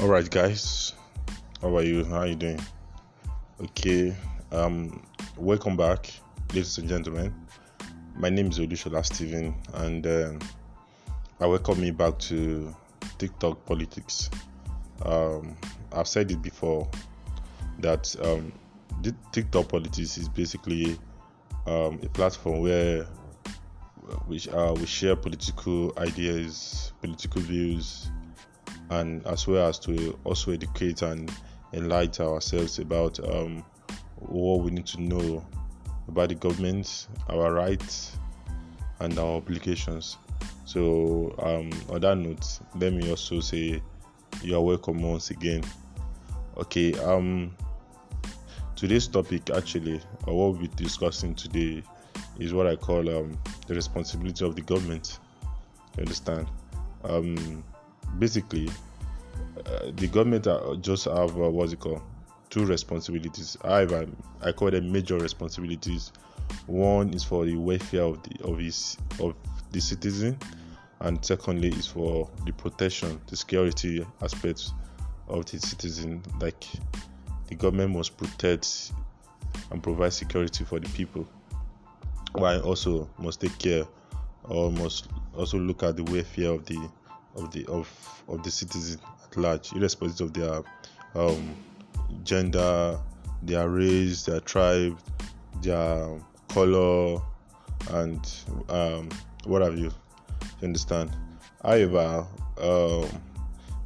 All right, guys. How are you? How are you doing? Okay. Um, welcome back, ladies and gentlemen. My name is Olushola Steven, and um, I welcome you back to TikTok politics. Um, I've said it before that um, TikTok politics is basically um, a platform where we, uh, we share political ideas, political views, and as well as to also educate and enlighten ourselves about um, what we need to know about the government, our rights, and our obligations. So, um, on that note, let me also say you are welcome once again. Okay, um, today's topic actually, or what we'll be discussing today, is what I call um, the responsibility of the government. You understand? Um, basically, uh, the government just have uh, what's it called two responsibilities. However, I call them major responsibilities. One is for the welfare of the of his of the citizen, and secondly is for the protection, the security aspects of the citizen. Like the government must protect and provide security for the people, while also must take care or must also look at the welfare of the of the of of the citizen at large, irrespective of their um, gender, their race, their tribe, their color, and um, what have you. You understand? However, um,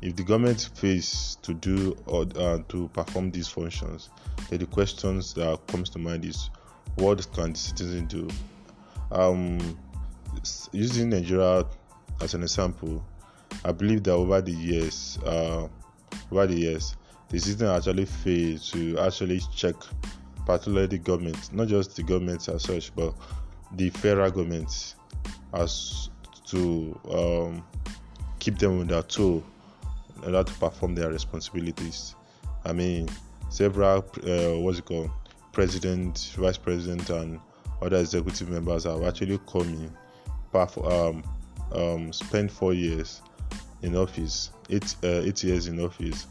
if the government fails to do or uh, to perform these functions, then the questions that comes to mind is, what can the citizen do? Um, using Nigeria as an example, I believe that over the years, uh, over the years, the system actually failed to actually check, particularly the government, not just the government as such, but the federal government, as to um, keep them on their toe in order to perform their responsibilities. I mean, several uh, what's it called, president, vice president, and other executive members have actually come in, um, um, spent four years in office, eight uh, eight years in office,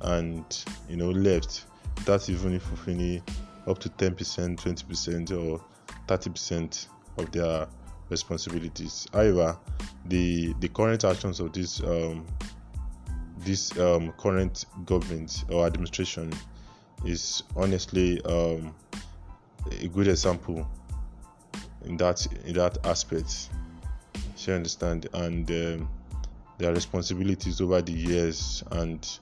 and you know left without even if fulfilling up to 10%, 20%, or 30% of their responsibilities. However, the the current actions of this um, this um, current government or administration is honestly um, a good example in that in that aspect. So you understand, and um, their responsibilities over the years and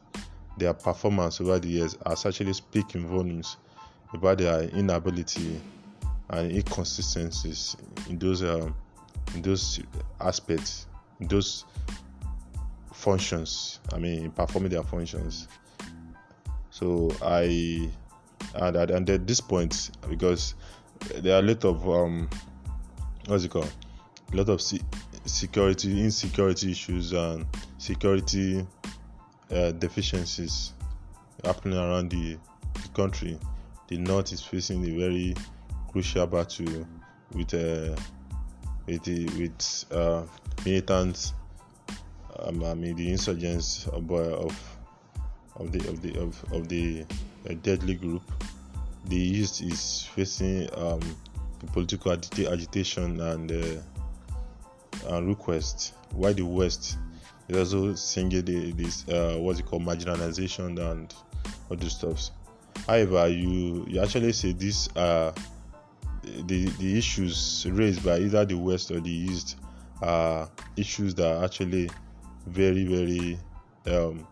their performance over the years are actually speaking volumes about their inability and inconsistencies in those um, in those aspects, in those functions. I mean, performing their functions. So I and, and at this point, because there are a lot of um, what's it called, a lot of security insecurity issues and security uh, deficiencies happening around the, the, country. The north is facing a very crucial battle with uh, with with uh, militants um, I mean the insurgents of, of of the of the of, of the uh, deadly group. The east is facing um, political agitation and uh, and request why the west is also singing the, this uh, what's it called marginalization and these stuffs. However you you actually say these are the the issues raised by either the west or the east are issues that are actually very very um,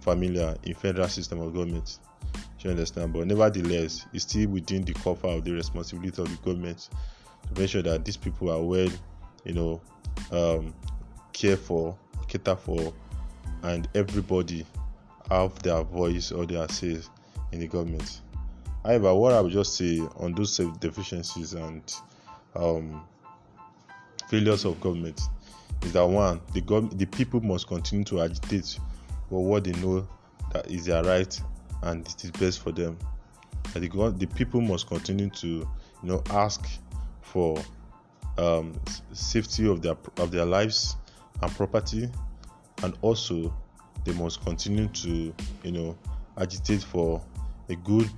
familiar in federal system of government. You understand? But nevertheless it's still within the cover of the responsibility of the government to make sure that these people are well you know um, care for, cater for, and everybody have their voice or their say in the government. However, what I would just say on those deficiencies and um, failures of government is that one, the gov- the people must continue to agitate for what they know that is their right and it is best for them. And the, the people must continue to, you know, ask for um, safety of their of their lives and property, and also they must continue to, you know, agitate for a good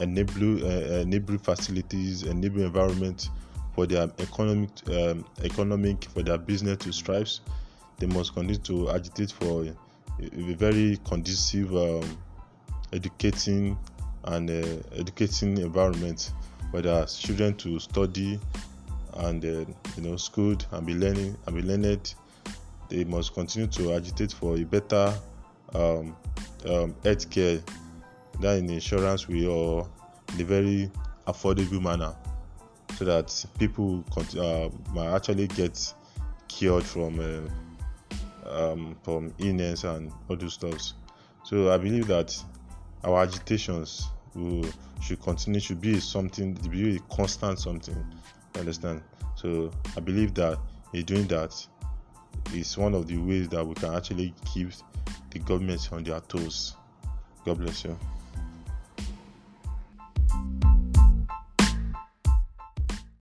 enable uh, enable facilities, enable environment for their economic um, economic for their business to strive. They must continue to agitate for a, a very conducive um, educating and uh, educating environment for their children to study and uh, you know schooled and be learning and be learned they must continue to agitate for a better um, um, health care that in insurance way or in a very affordable manner so that people uh, might actually get cured from uh, um, from illness and other those stuff. So I believe that our agitations will, should continue should be something to be a constant something. Understand? So I believe that in doing that is one of the ways that we can actually keep the government on their toes. God bless you.